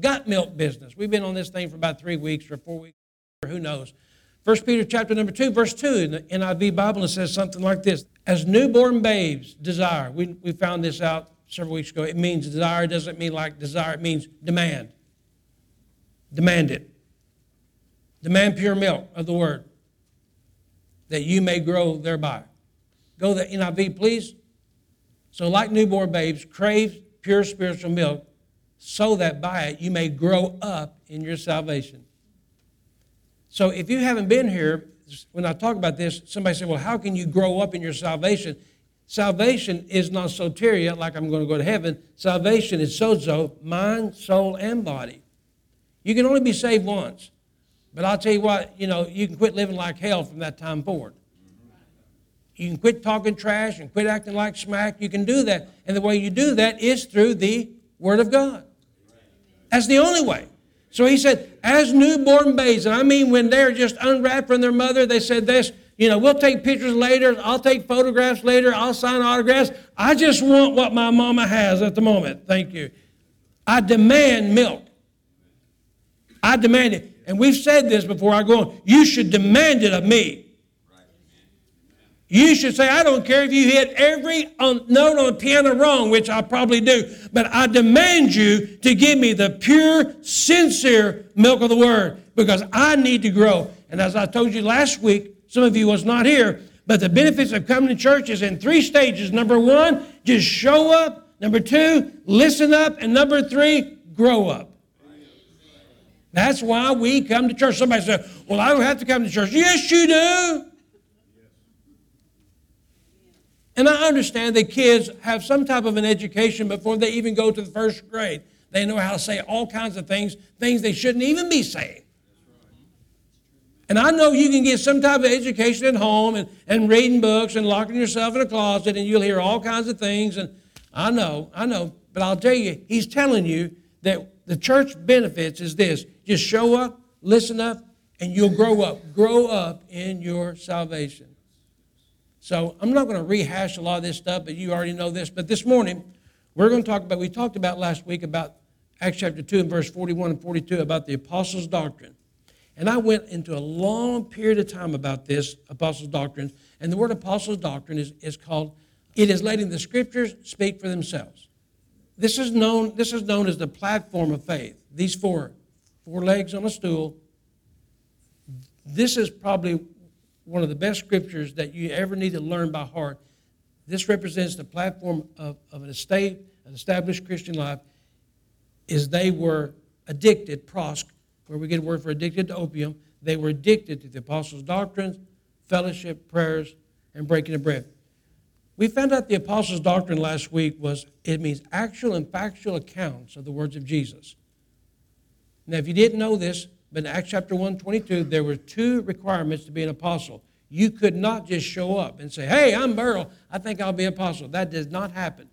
gut milk business. We've been on this thing for about three weeks or four weeks, or who knows. First Peter chapter number two, verse two in the NIV Bible, it says something like this: As newborn babes desire. We, we found this out several weeks ago. It means desire doesn't mean like desire, it means demand. Demand it. Demand pure milk of the word, that you may grow thereby. Go to the NIV, please. So, like newborn babes, crave pure spiritual milk, so that by it you may grow up in your salvation. So, if you haven't been here, when I talk about this, somebody said, Well, how can you grow up in your salvation? Salvation is not soteria, like I'm going to go to heaven. Salvation is sozo, mind, soul, and body. You can only be saved once. But I'll tell you what, you know, you can quit living like hell from that time forward. You can quit talking trash and quit acting like smack. You can do that. And the way you do that is through the Word of God. That's the only way. So he said, as newborn babes, and I mean when they're just unwrapped from their mother, they said this, you know, we'll take pictures later, I'll take photographs later, I'll sign autographs. I just want what my mama has at the moment. Thank you. I demand milk. I demand it. And we've said this before I go on. You should demand it of me. You should say, I don't care if you hit every note on the piano wrong, which I probably do, but I demand you to give me the pure, sincere milk of the word because I need to grow. And as I told you last week, some of you was not here, but the benefits of coming to church is in three stages. Number one, just show up. Number two, listen up. And number three, grow up. That's why we come to church. Somebody said, Well, I don't have to come to church. Yes, you do. And I understand that kids have some type of an education before they even go to the first grade. They know how to say all kinds of things, things they shouldn't even be saying. And I know you can get some type of education at home and, and reading books and locking yourself in a closet and you'll hear all kinds of things. And I know, I know. But I'll tell you, he's telling you that the church benefits is this just show up, listen up, and you'll grow up. Grow up in your salvation. So I'm not going to rehash a lot of this stuff, but you already know this. But this morning, we're going to talk about, we talked about last week about Acts chapter 2 and verse 41 and 42 about the apostles' doctrine. And I went into a long period of time about this apostles' doctrine. And the word apostles' doctrine is, is called, it is letting the scriptures speak for themselves. This is known, this is known as the platform of faith. These four, four legs on a stool. This is probably one of the best scriptures that you ever need to learn by heart. This represents the platform of, of an estate, an established Christian life, is they were addicted, prosk, where we get a word for addicted to opium. They were addicted to the apostles' doctrines, fellowship, prayers, and breaking of bread. We found out the apostles' doctrine last week was it means actual and factual accounts of the words of Jesus. Now, if you didn't know this, but in Acts chapter 1, 22, there were two requirements to be an apostle. You could not just show up and say, Hey, I'm Burl. I think I'll be an apostle. That does not happen.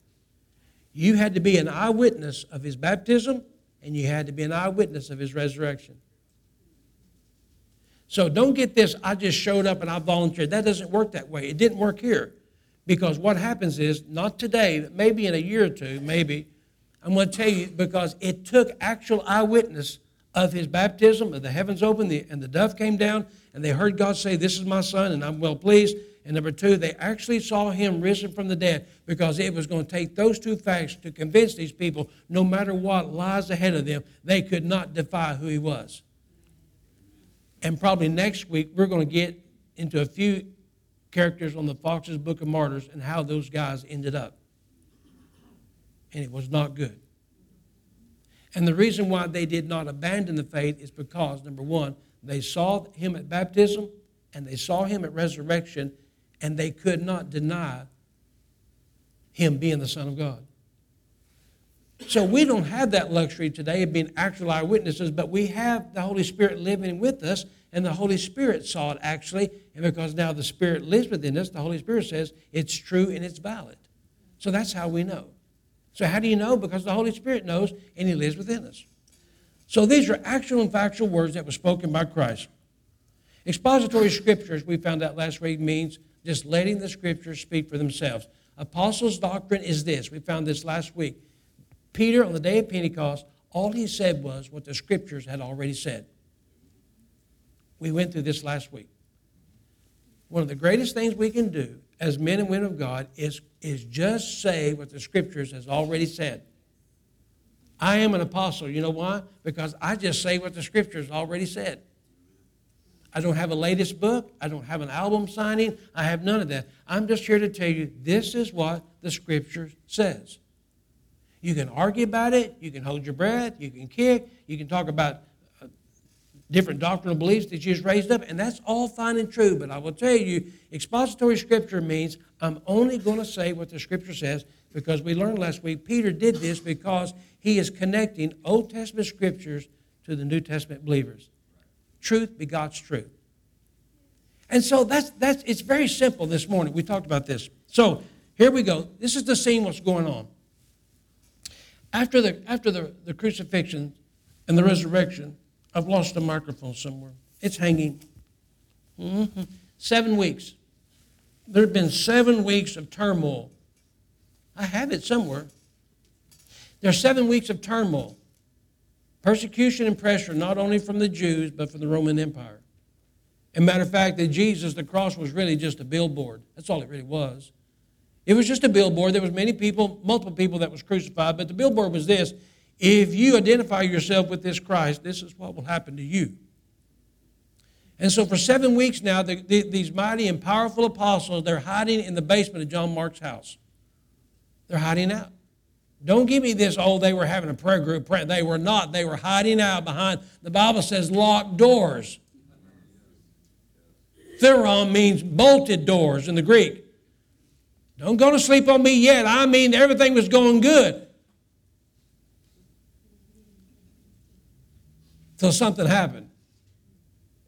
You had to be an eyewitness of his baptism, and you had to be an eyewitness of his resurrection. So don't get this, I just showed up and I volunteered. That doesn't work that way. It didn't work here. Because what happens is, not today, maybe in a year or two, maybe, I'm going to tell you, because it took actual eyewitness of his baptism, of the heavens opened, and the dove came down, and they heard God say, This is my son, and I'm well pleased. And number two, they actually saw him risen from the dead because it was going to take those two facts to convince these people, no matter what lies ahead of them, they could not defy who he was. And probably next week, we're going to get into a few characters on the Foxe's Book of Martyrs and how those guys ended up. And it was not good. And the reason why they did not abandon the faith is because, number one, they saw him at baptism and they saw him at resurrection, and they could not deny him being the Son of God. So we don't have that luxury today of being actual eyewitnesses, but we have the Holy Spirit living with us, and the Holy Spirit saw it actually. And because now the Spirit lives within us, the Holy Spirit says it's true and it's valid. So that's how we know. So, how do you know? Because the Holy Spirit knows and He lives within us. So, these are actual and factual words that were spoken by Christ. Expository scriptures, we found out last week, means just letting the scriptures speak for themselves. Apostles' doctrine is this. We found this last week. Peter, on the day of Pentecost, All he said was what the scriptures had already said. We went through this last week. One of the greatest things we can do as men and women of God is, is just say what the scriptures has already said. I am an apostle. You know why? Because I just say what the scriptures already said. I don't have a latest book. I don't have an album signing. I have none of that. I'm just here to tell you this is what the scripture says. You can argue about it. You can hold your breath. You can kick. You can talk about different doctrinal beliefs that you've raised up, and that's all fine and true. But I will tell you, expository scripture means I'm only going to say what the scripture says because we learned last week Peter did this because he is connecting Old Testament scriptures to the New Testament believers. Truth begots truth. And so that's, that's, it's very simple this morning. We talked about this. So here we go. This is the scene what's going on. After the, after the, the crucifixion and the resurrection, I've lost the microphone somewhere. It's hanging. Mm-hmm. Seven weeks. There have been seven weeks of turmoil. I have it somewhere. There are seven weeks of turmoil. Persecution and pressure, not only from the Jews, but from the Roman Empire. And matter of fact, that Jesus, the cross was really just a billboard. That's all it really was. It was just a billboard. There was many people, multiple people that was crucified, but the billboard was this. If you identify yourself with this Christ, this is what will happen to you. And so for seven weeks now, the, the, these mighty and powerful apostles, they're hiding in the basement of John Mark's house. They're hiding out. Don't give me this, oh, they were having a prayer group. They were not. They were hiding out behind, the Bible says, locked doors. Theron means bolted doors in the Greek. Don't go to sleep on me yet. I mean, everything was going good. Till something happened.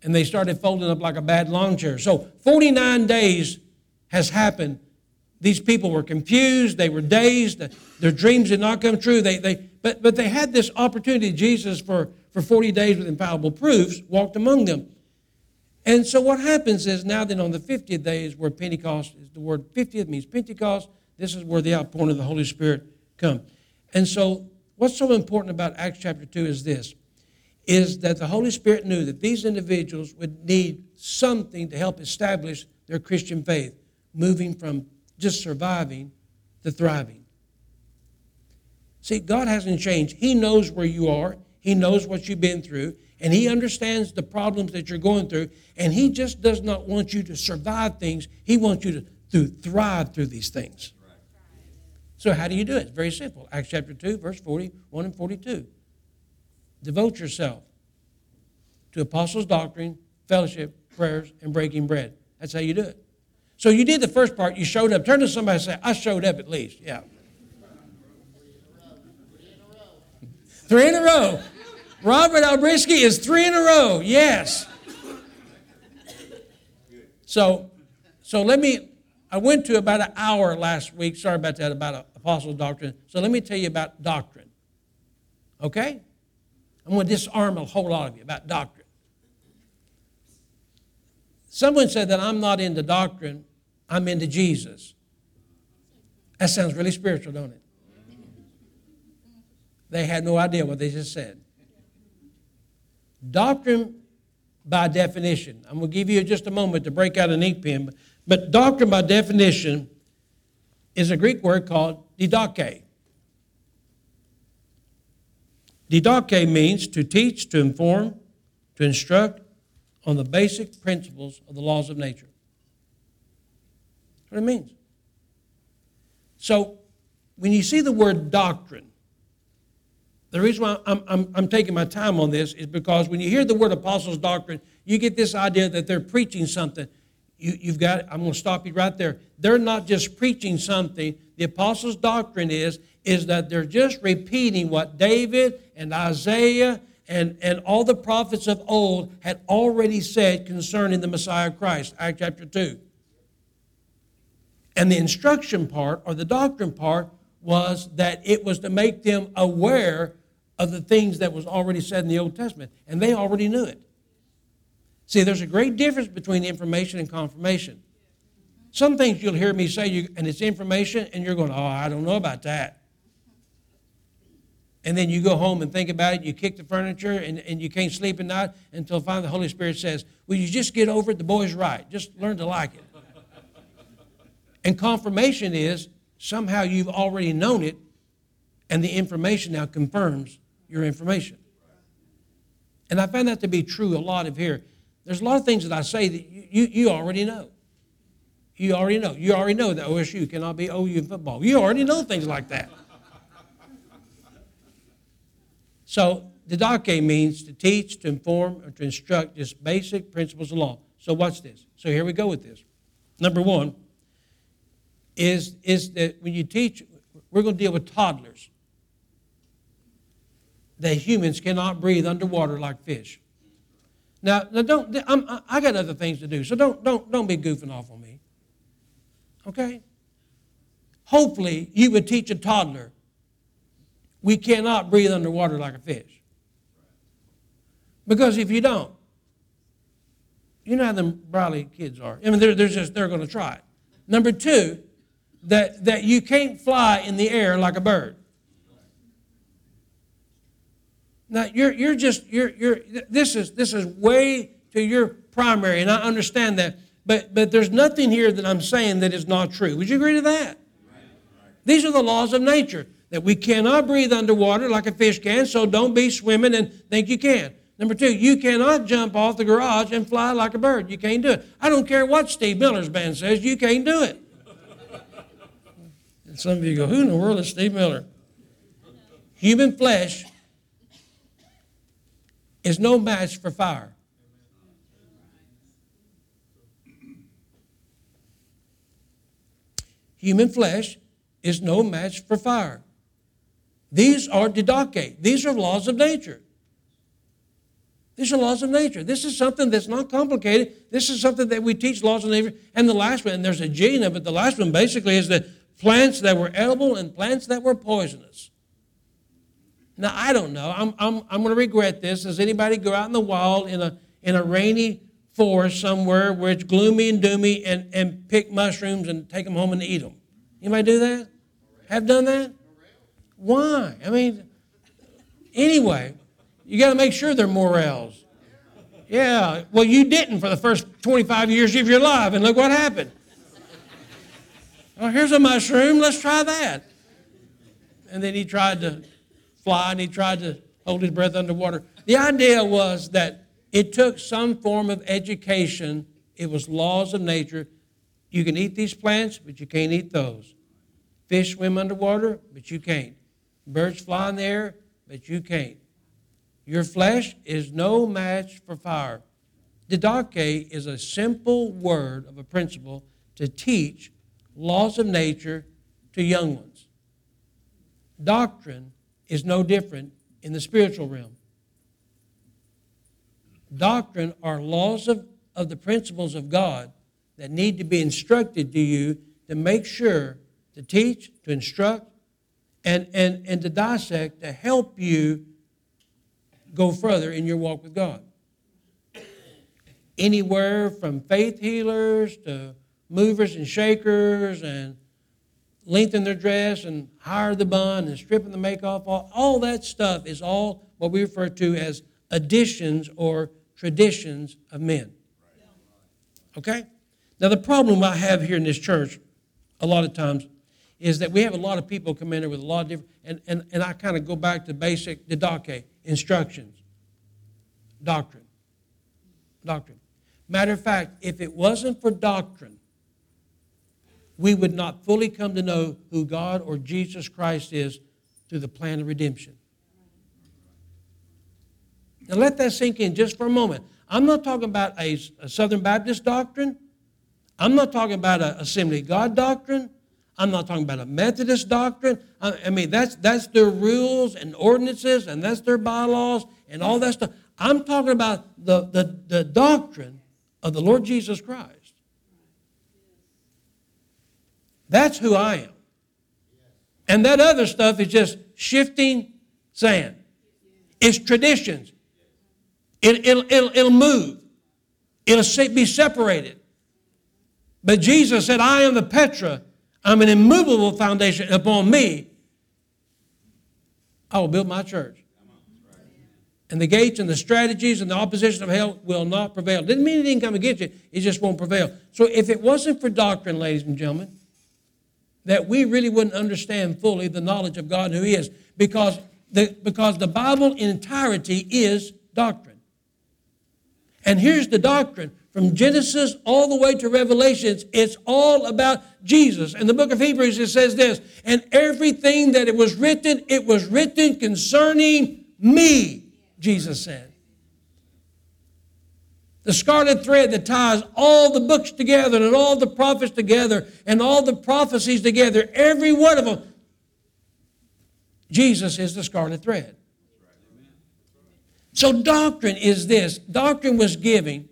And they started folding up like a bad lawn chair. So 49 days has happened these people were confused, they were dazed, their dreams did not come true. They, they, but, but they had this opportunity. Jesus, for, for 40 days with infallible proofs, walked among them. And so what happens is now that on the 50th day is where Pentecost is the word 50th means Pentecost. This is where the outpouring of the Holy Spirit come. And so what's so important about Acts chapter 2 is this is that the Holy Spirit knew that these individuals would need something to help establish their Christian faith, moving from just surviving to thriving. See, God hasn't changed. He knows where you are, He knows what you've been through, and He understands the problems that you're going through, and He just does not want you to survive things. He wants you to, to thrive through these things. So, how do you do it? It's very simple. Acts chapter 2, verse 41 and 42. Devote yourself to apostles' doctrine, fellowship, prayers, and breaking bread. That's how you do it. So you did the first part, you showed up. Turn to somebody and say, I showed up at least. Yeah. Three in a row. Robert Albrisky is three in a row. Yes. So, so let me. I went to about an hour last week. Sorry about that. About apostle doctrine. So let me tell you about doctrine. Okay. I'm going to disarm a whole lot of you about doctrine. Someone said that I'm not into doctrine, I'm into Jesus. That sounds really spiritual, don't it? They had no idea what they just said. Doctrine, by definition, I'm going to give you just a moment to break out an ink pen, but doctrine, by definition, is a Greek word called didache. Didache means to teach, to inform, to instruct, on the basic principles of the laws of nature. That's what it means. So, when you see the word doctrine, the reason why I'm, I'm, I'm, taking my time on this is because when you hear the word apostles' doctrine, you get this idea that they're preaching something. You, you've got, I'm going to stop you right there. They're not just preaching something. The apostles' doctrine is, is that they're just repeating what David and Isaiah and, and all the prophets of old had already said concerning the Messiah Christ, Acts chapter 2. And the instruction part, or the doctrine part, was that it was to make them aware of the things that was already said in the Old Testament, and they already knew it. See, there's a great difference between information and confirmation. Some things you'll hear me say, and it's information, and you're going, oh, I don't know about that. And then you go home and think about it, you kick the furniture, and, and you can't sleep at night until finally the Holy Spirit says, Will you just get over it? The boy's right. Just learn to like it. and confirmation is somehow you've already known it, and the information now confirms your information. And I find that to be true a lot of here. There's a lot of things that I say that you, you, you already know. You already know. You already know that OSU cannot be OU in football. You already know things like that. So, didache means to teach, to inform, or to instruct just basic principles of law. So, watch this. So, here we go with this. Number one is, is that when you teach, we're going to deal with toddlers. That humans cannot breathe underwater like fish. Now, now don't I'm, I got other things to do, so don't don't don't be goofing off on me. Okay. Hopefully, you would teach a toddler we cannot breathe underwater like a fish. Because if you don't, you know how them Briley kids are. I mean, they're, they're just they're going to try it. Number two, that that you can't fly in the air like a bird. Now you're you're just you're you're this is this is way to your primary, and I understand that. But but there's nothing here that I'm saying that is not true. Would you agree to that? These are the laws of nature that we cannot breathe underwater like a fish can, so don't be swimming and think you can. Number two, you cannot jump off the garage and fly like a bird. You can't do it. I don't care what Steve Miller's band says, you can't do it. and some of you go, who in the world is Steve Miller? Human flesh is no match for fire. Human flesh is no match for fire. These are didache. These are laws of nature. These are laws of nature. This is something that's not complicated. This is something that we teach laws of nature. And the last one, and there's a G in it, the last one basically is that plants that were edible and plants that were poisonous. Now, I don't know. I'm, I'm, I'm going to regret this. Does anybody go out in the wild in a, in a rainy forest somewhere where it's gloomy and doomy and, and pick mushrooms and take them home and eat them? Anybody do that? Have done that? Why? I mean, anyway, you got to make sure they're morels. Yeah, well, you didn't for the first 25 years of your life, and look what happened. Well, here's a mushroom, let's try that. And then he tried to fly and he tried to hold his breath underwater. The idea was that it took some form of education, it was laws of nature. You can eat these plants, but you can't eat those. Fish swim underwater, but you can't. Birds fly in the air, but you can't. Your flesh is no match for fire. Didache is a simple word of a principle to teach laws of nature to young ones. Doctrine is no different in the spiritual realm. Doctrine are laws of, of the principles of God that need to be instructed to you to make sure to teach, to instruct, and, and, and to dissect to help you go further in your walk with God. Anywhere from faith healers to movers and shakers and lengthen their dress and hire the bun and stripping the make off, all, all that stuff is all what we refer to as additions or traditions of men. Okay? Now, the problem I have here in this church, a lot of times, is that we have a lot of people come in here with a lot of different, and, and, and I kind of go back to basic didache, instructions, doctrine. Doctrine. Matter of fact, if it wasn't for doctrine, we would not fully come to know who God or Jesus Christ is through the plan of redemption. Now let that sink in just for a moment. I'm not talking about a, a Southern Baptist doctrine. I'm not talking about an Assembly God doctrine. I'm not talking about a Methodist doctrine. I, mean, that's, that's their rules and ordinances and that's their bylaws and all that stuff. I'm talking about the, the, the doctrine of the Lord Jesus Christ. That's who I am. And that other stuff is just shifting sand. It's traditions. It, it'll, it'll, it'll move. It'll be separated. But Jesus said, I am the Petra I'm an immovable foundation upon me. I will build my church. And the gates and the strategies and the opposition of hell will not prevail. Didn't mean it didn't come against you, it just won't prevail. So if it wasn't for doctrine, ladies and gentlemen, that we really wouldn't understand fully the knowledge of God and who He is. Because the, because the Bible in entirety is doctrine. And here's the doctrine from Genesis all the way to Revelations, it's all about Jesus. In the book of Hebrews, it says this, and everything that it was written, it was written concerning me. Jesus said. The scarlet thread that ties all the books together and all the prophets together and all the prophecies together, every one of them, Jesus is the scarlet thread. So, doctrine is this doctrine was given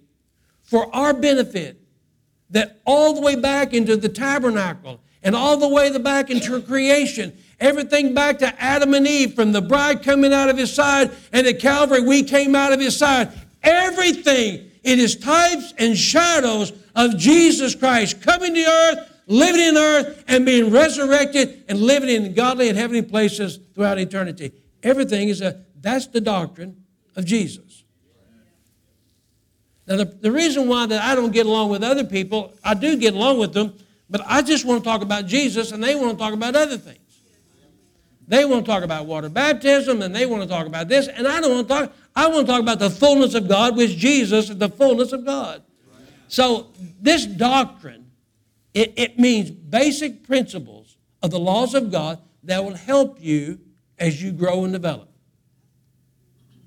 for our benefit that all the way back into the tabernacle and all the way back into creation Everything back to Adam and Eve, from the bride coming out of his side, and at Calvary, we came out of his side. Everything, it is types and shadows of Jesus Christ coming to earth, living in earth, and being resurrected and living in godly and heavenly places throughout eternity. Everything is a, that's the doctrine of Jesus. Now, the, the reason why that I don't get along with other people, I do get along with them, but I just want to talk about Jesus and they want to talk about other things. They want to talk about water baptism and they want to talk about this, and I don't want to talk. I want to talk about the fullness of God, which Jesus is the fullness of God. So, this doctrine, it, it means basic principles of the laws of God that will help you as you grow and develop.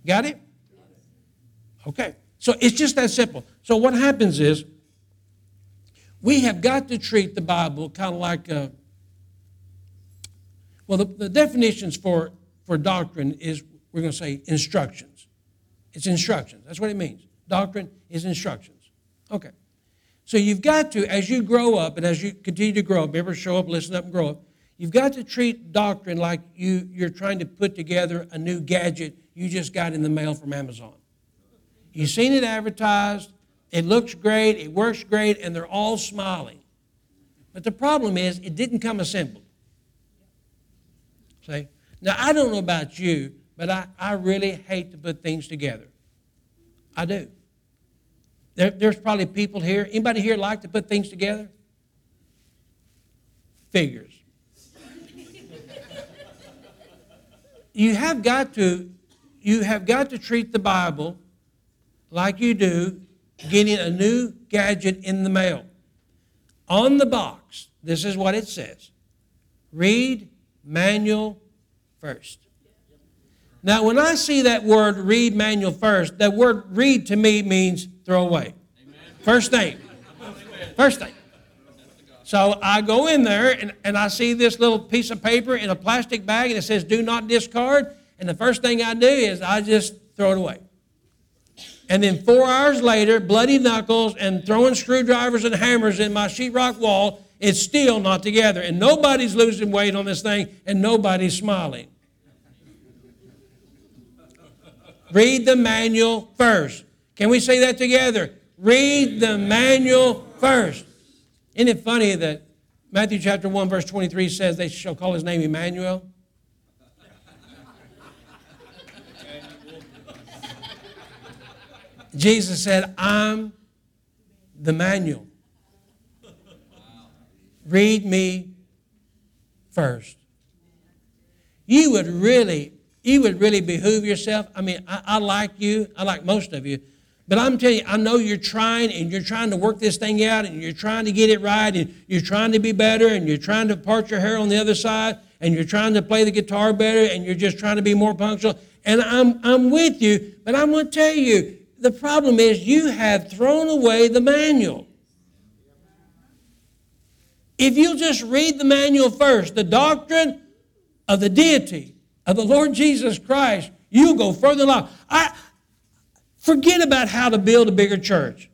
Got it? Okay. So it's just that simple. So what happens is we have got to treat the Bible kind of like a, well, the, the definitions for, for doctrine is, we're going to say, instructions. It's instructions. That's what it means. Doctrine is instructions. Okay. So you've got to, as you grow up and as you continue to grow up, ever show up, listen up, and grow up, you've got to treat doctrine like you, you're trying to put together a new gadget you just got in the mail from Amazon. You've seen it advertised, it looks great, it works great, and they're all smiling. But the problem is, it didn't come assembled. See? Now, I don't know about you, but I, I really hate to put things together. I do. There, there's probably people here. Anybody here like to put things together? Figures. you have got to you have got to treat the Bible like you do getting a new gadget in the mail. On the box, this is what it says. Read manual first. Now, when I see that word read manual first, that word read to me means throw away. First thing. First thing. So I go in there and, and I see this little piece of paper in a plastic bag and it says do not discard. And the first thing I do is I just throw it away. And then four hours later, bloody knuckles and throwing screwdrivers and hammers in my sheetrock wall, it's still not together. And nobody's losing weight on this thing, and nobody's smiling. Read the manual first. Can we say that together? Read the manual first. Isn't it funny that Matthew chapter 1, verse 23 says they shall call his name Emmanuel? Jesus said, I'm the manual. Read me first. You would really, you would really behoove yourself. I mean, I, I like you, I like most of you, but I'm telling you, I know you're trying and you're trying to work this thing out and you're trying to get it right and you're trying to be better and you're trying to part your hair on the other side and you're trying to play the guitar better and you're just trying to be more punctual. And I'm, I'm with you, but I'm going to tell you, the problem is you have thrown away the manual. If you'll just read the manual first, the doctrine of the deity of the Lord Jesus Christ, you'll go further along. I forget about how to build a bigger church.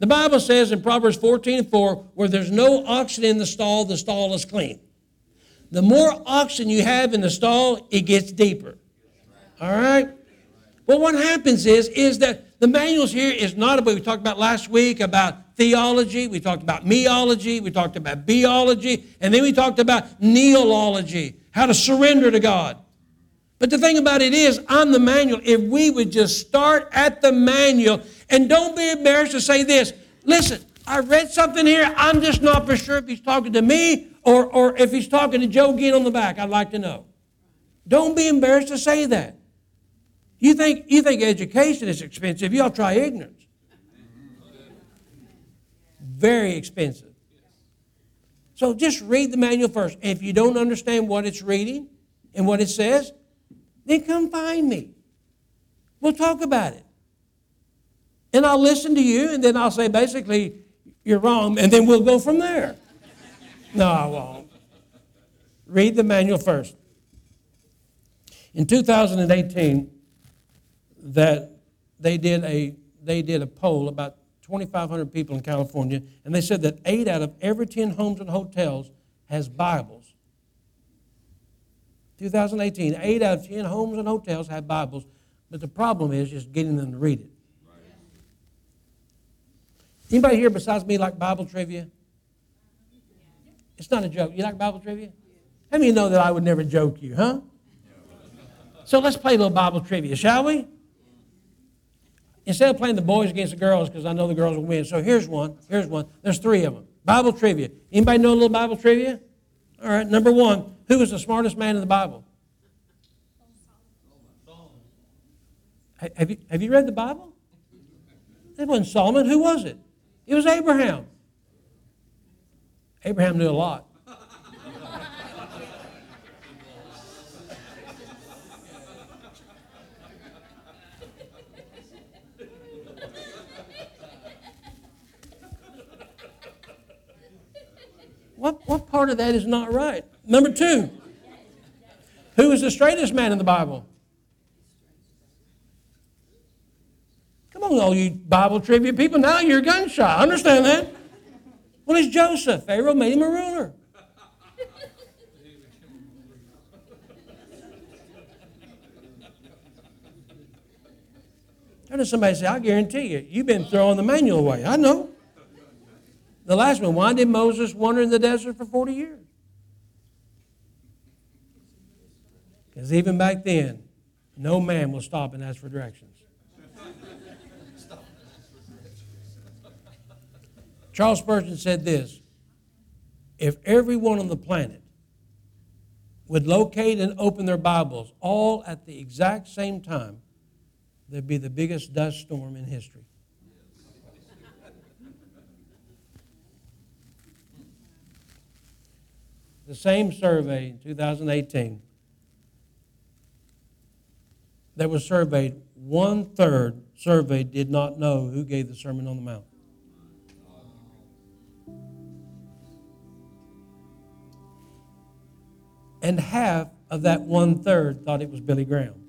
The Bible says in Proverbs 14 and 4, where there's no oxen in the stall, the stall is clean. The more oxen you have in the stall, it gets deeper. All right? Well, what happens is, is that the manuals here is not about, we talked about last week about theology, we talked about meology, we talked about biology, and then we talked about neology, how to surrender to God. But the thing about it is, on the manual, if we would just start at the manual and don't be embarrassed to say this listen, I read something here, I'm just not for sure if he's talking to me or, or if he's talking to Joe Ginn on the back. I'd like to know. Don't be embarrassed to say that. You think, you think education is expensive, y'all try ignorance. Very expensive. So just read the manual first. And if you don't understand what it's reading and what it says, then come find me. We'll talk about it. And I'll listen to you, and then I'll say, basically, you're wrong, and then we'll go from there. No, I won't. Read the manual first. In 2018, that they did a they did a poll about 2,500 people in California, and they said that eight out of every 10 homes and hotels has Bibles. 2018, eight out of 10 homes and hotels have Bibles, but the problem is just getting them to read it. Anybody here besides me like Bible trivia? It's not a joke. You like Bible trivia? How many know that I would never joke you, huh? So let's play a little Bible trivia, shall we? Instead of playing the boys against the girls, because I know the girls will win. So here's one. Here's one. There's three of them. Bible trivia. Anybody know a little Bible trivia? All right. Number one. Who was the smartest man in the Bible? Have you, have you read the Bible? It wasn't Solomon. Who was it? It was Abraham. Abraham knew a lot. What, what part of that is not right? Number two, who is the straightest man in the Bible? Come on, all you Bible trivia people. Now you're gun shy. Understand that. Well, it's Joseph. Pharaoh made him a ruler. Turn to somebody and say, I guarantee you, you've been throwing the manual away. I know. The last one, why did Moses wander in the desert for 40 years? Because even back then, no man will stop and ask for directions. Charles Spurgeon said this If everyone on the planet would locate and open their Bibles all at the exact same time, there'd be the biggest dust storm in history. The same survey in 2018 that was surveyed, one third surveyed did not know who gave the Sermon on the Mount. And half of that one third thought it was Billy Graham.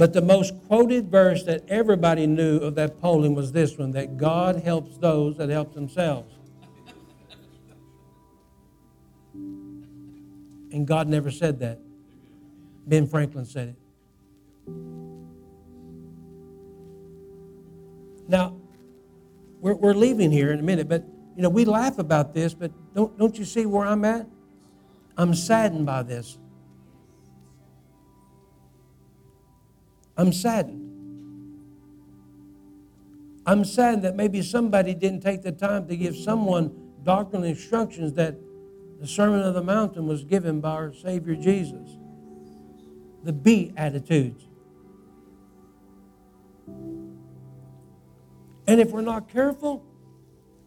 But the most quoted verse that everybody knew of that polling was this one that God helps those that help themselves. And God never said that. Ben Franklin said it. Now, we're, we're leaving here in a minute, but you know, we laugh about this, but don't, don't you see where I'm at? I'm saddened by this. I'm saddened. I'm saddened that maybe somebody didn't take the time to give someone doctrinal instructions that the Sermon of the Mountain was given by our Savior Jesus. The Beatitudes. And if we're not careful,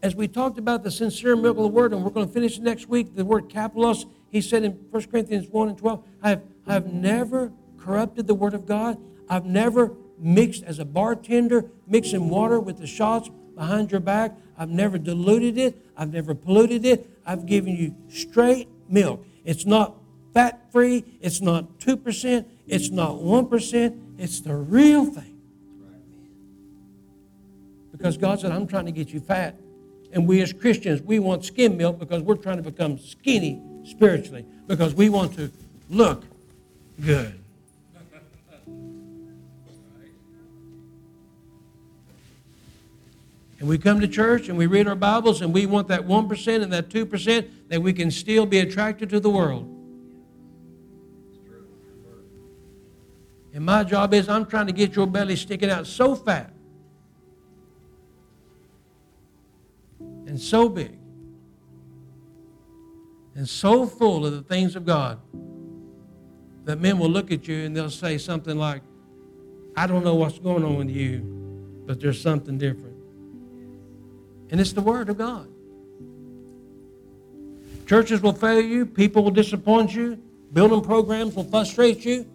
as we talked about the sincere miracle of the word, and we're going to finish next week, the word kapalos, he said in 1 Corinthians 1 and 12, I've, I've never corrupted the word of God. I've never mixed as a bartender, mixing water with the shots behind your back. I've never diluted it. I've never polluted it. I've given you straight milk. It's not fat free. It's not 2%. It's not 1%. It's the real thing. Because God said, I'm trying to get you fat. And we as Christians, we want skim milk because we're trying to become skinny spiritually because we want to look good. And we come to church and we read our Bibles and we want that 1% and that 2% that we can still be attracted to the world. And my job is I'm trying to get your belly sticking out so fat and so big and so full of the things of God that men will look at you and they'll say something like, I don't know what's going on with you, but there's something different. And it's the Word of God. Churches will fail you, people will disappoint you, building programs will frustrate you.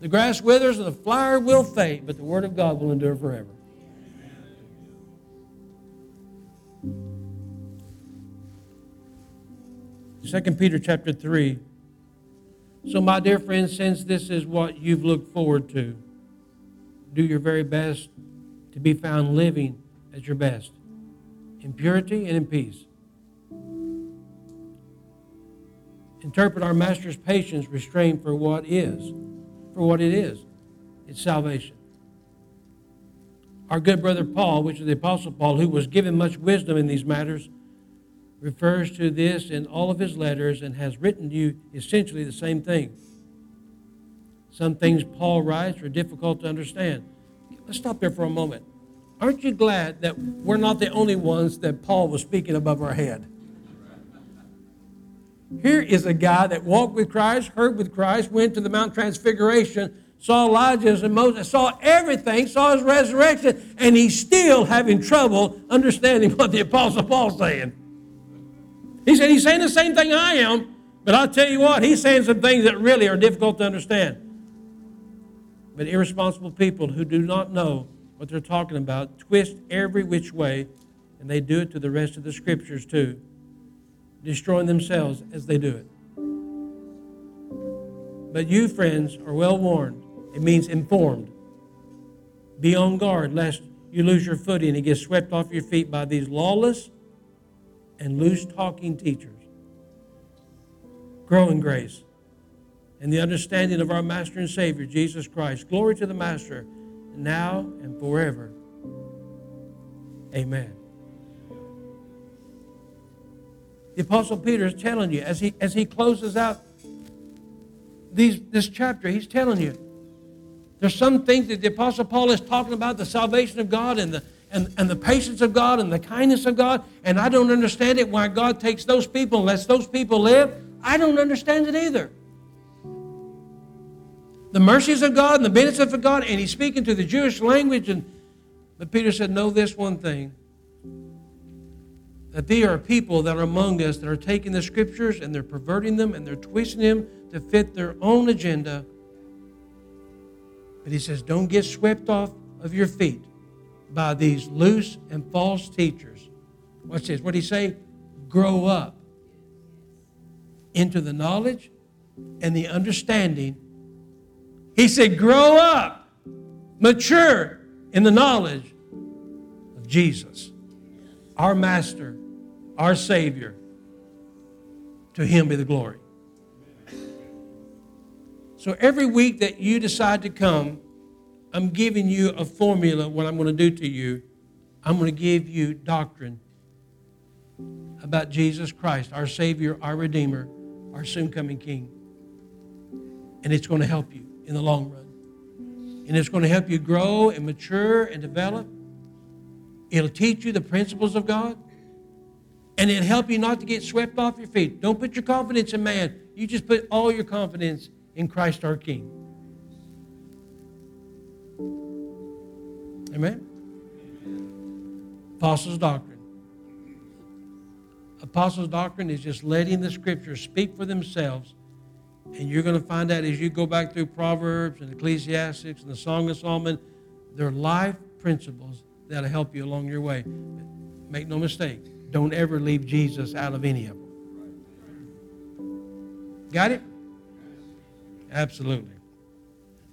The grass withers and the flower will fade, but the Word of God will endure forever. Second Peter chapter 3. So, my dear friends, since this is what you've looked forward to, do your very best to be found living at your best, in purity and in peace. Interpret our Master's patience restrained for what is, for what it is. It's salvation. Our good brother Paul, which is the Apostle Paul, who was given much wisdom in these matters, refers to this in all of his letters and has written you essentially the same thing. Some things Paul writes are difficult to understand. Let's stop there for a moment. Aren't you glad that we're not the only ones that Paul was speaking above our head? Here is a guy that walked with Christ, heard with Christ, went to the Mount Transfiguration, saw Elijah and Moses, saw everything, saw his resurrection, and he's still having trouble understanding what the Apostle Paul's saying. He said, He's saying the same thing I am, but I'll tell you what, he's saying some things that really are difficult to understand. But irresponsible people who do not know what they're talking about twist every which way, and they do it to the rest of the scriptures too, destroying themselves as they do it. But you, friends, are well warned. It means informed. Be on guard lest you lose your footing and get swept off your feet by these lawless and loose talking teachers. Grow in grace and the understanding of our Master and Savior, Jesus Christ. Glory to the Master, now and forever. Amen. The Apostle Peter is telling you, as he, as he closes out these, this chapter, he's telling you there's some things that the Apostle Paul is talking about the salvation of God and the and, and the patience of God and the kindness of God, and I don't understand it why God takes those people and lets those people live. I don't understand it either. The mercies of God and the benefits of God, and he's speaking to the Jewish language, and but Peter said, Know this one thing. That there are people that are among us that are taking the scriptures and they're perverting them and they're twisting them to fit their own agenda. But he says, Don't get swept off of your feet by these loose and false teachers. Watch this. What did he say? Grow up into the knowledge and the understanding. He said, grow up, mature in the knowledge of Jesus, our Master, our Savior. To Him be the glory. So every week that you decide to come, I'm giving you a formula, what I'm going to do to you. I'm going to give you doctrine about Jesus Christ, our Savior, our Redeemer, our soon coming King. And it's going to help you in the long run. And it's going to help you grow and mature and develop. It'll teach you the principles of God. And it'll help you not to get swept off your feet. Don't put your confidence in man. You just put all your confidence in Christ our King. Amen? Apostles' doctrine. Apostles' doctrine is just letting the scriptures speak for themselves. And you're going to find out as you go back through Proverbs and Ecclesiastics and the Song of Solomon, they're life principles that'll help you along your way. Make no mistake, don't ever leave Jesus out of any of them. Got it? Absolutely.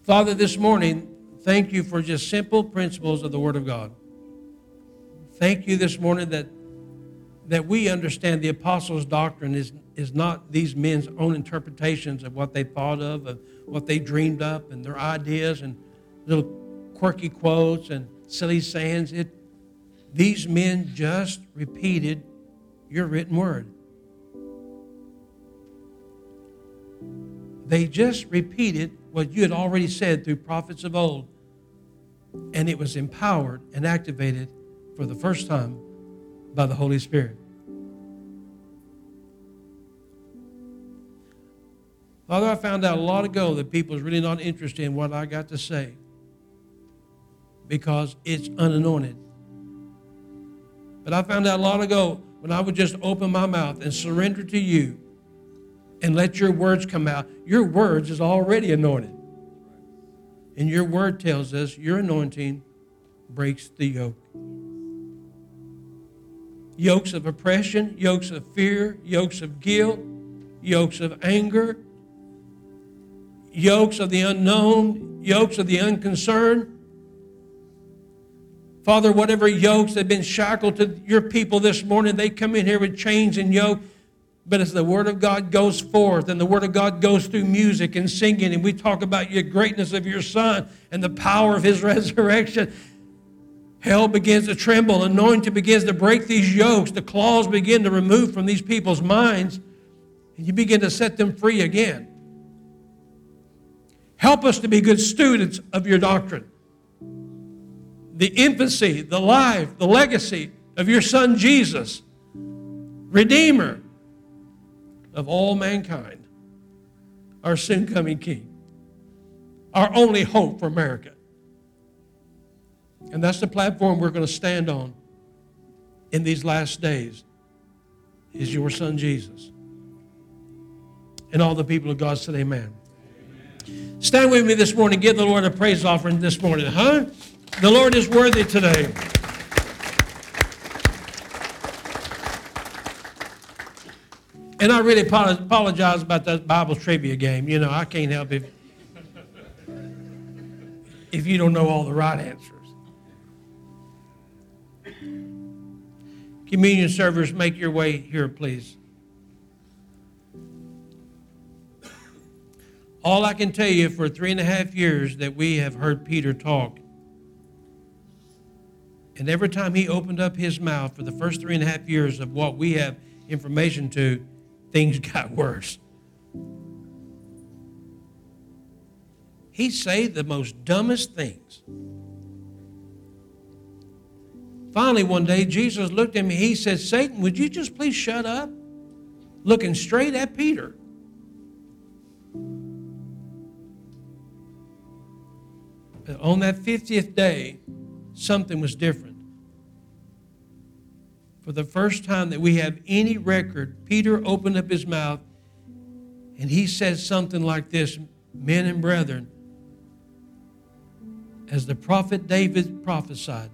Father, this morning, Thank you for just simple principles of the Word of God. Thank you this morning that, that we understand the apostles' doctrine is, is not these men's own interpretations of what they thought of, of what they dreamed up, and their ideas and little quirky quotes and silly sayings. It, these men just repeated your written word. They just repeated what you had already said through prophets of old, and it was empowered and activated for the first time by the Holy Spirit. Father, I found out a lot ago that people is really not interested in what I got to say because it's unanointed. But I found out a lot ago when I would just open my mouth and surrender to you and let your words come out. Your words is already anointed. And your word tells us your anointing breaks the yoke. Yokes of oppression, yokes of fear, yokes of guilt, yokes of anger, yokes of the unknown, yokes of the unconcerned. Father, whatever yokes have been shackled to your people this morning, they come in here with chains and yoke. But as the Word of God goes forth and the Word of God goes through music and singing, and we talk about your greatness of your Son and the power of His resurrection, hell begins to tremble. Anointing begins to break these yokes. The claws begin to remove from these people's minds, and you begin to set them free again. Help us to be good students of your doctrine. The infancy, the life, the legacy of your Son Jesus, Redeemer of all mankind, our soon coming King, our only hope for America. And that's the platform we're going to stand on in these last days is your son Jesus. And all the people of God said amen. Stand with me this morning. Give the Lord a praise offering this morning, huh? The Lord is worthy today. And I really apologize about that Bible trivia game. You know, I can't help if if you don't know all the right answers. Communion servers, make your way here, please. All I can tell you for three and a half years that we have heard Peter talk. And every time he opened up his mouth for the first three and a half years of what we have information to, things got worse. He said the most dumbest things. Finally, one day, Jesus looked at me. He said, Satan, would you just please shut up? Looking straight at Peter. But on that 50th day, something was different. For the first time that we have any record, Peter opened up his mouth and he said something like this Men and brethren, as the prophet David prophesied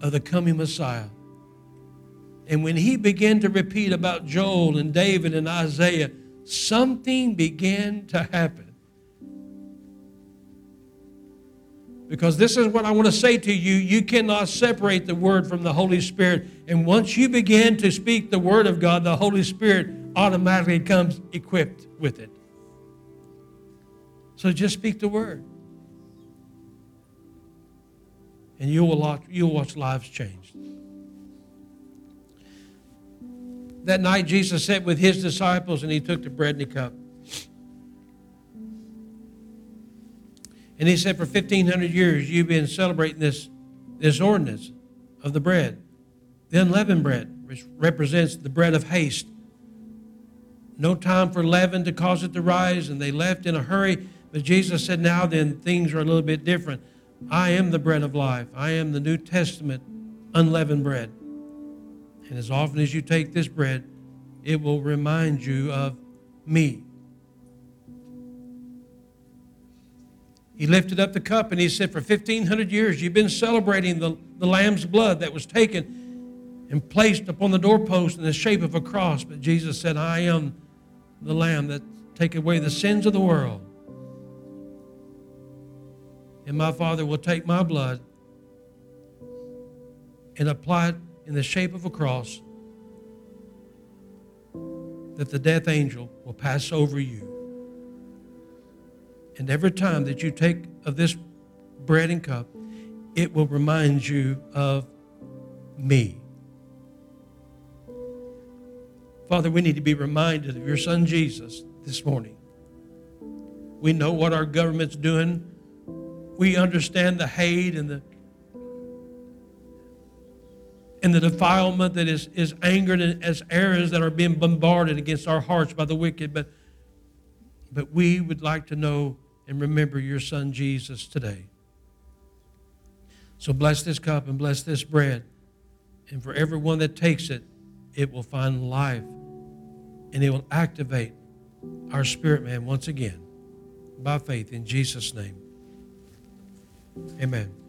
of the coming Messiah. And when he began to repeat about Joel and David and Isaiah, something began to happen. Because this is what I want to say to you. You cannot separate the Word from the Holy Spirit. And once you begin to speak the Word of God, the Holy Spirit automatically comes equipped with it. So just speak the Word. And you will watch, you'll watch lives changed. That night, Jesus sat with his disciples and he took the bread and the cup. And he said, For 1,500 years, you've been celebrating this, this ordinance of the bread, the unleavened bread, which represents the bread of haste. No time for leaven to cause it to rise, and they left in a hurry. But Jesus said, Now then, things are a little bit different. I am the bread of life. I am the New Testament unleavened bread. And as often as you take this bread, it will remind you of me. He lifted up the cup and he said, For 1,500 years, you've been celebrating the, the lamb's blood that was taken and placed upon the doorpost in the shape of a cross. But Jesus said, I am the lamb that take away the sins of the world. And my Father will take my blood and apply it in the shape of a cross that the death angel will pass over you. And every time that you take of this bread and cup, it will remind you of me. Father, we need to be reminded of your son Jesus this morning. We know what our government's doing. We understand the hate and the and the defilement that is, is angered as arrows that are being bombarded against our hearts by the wicked. But, but we would like to know and remember your son Jesus today. So bless this cup and bless this bread. And for everyone that takes it, it will find life and it will activate our spirit man once again by faith in Jesus' name. Amen.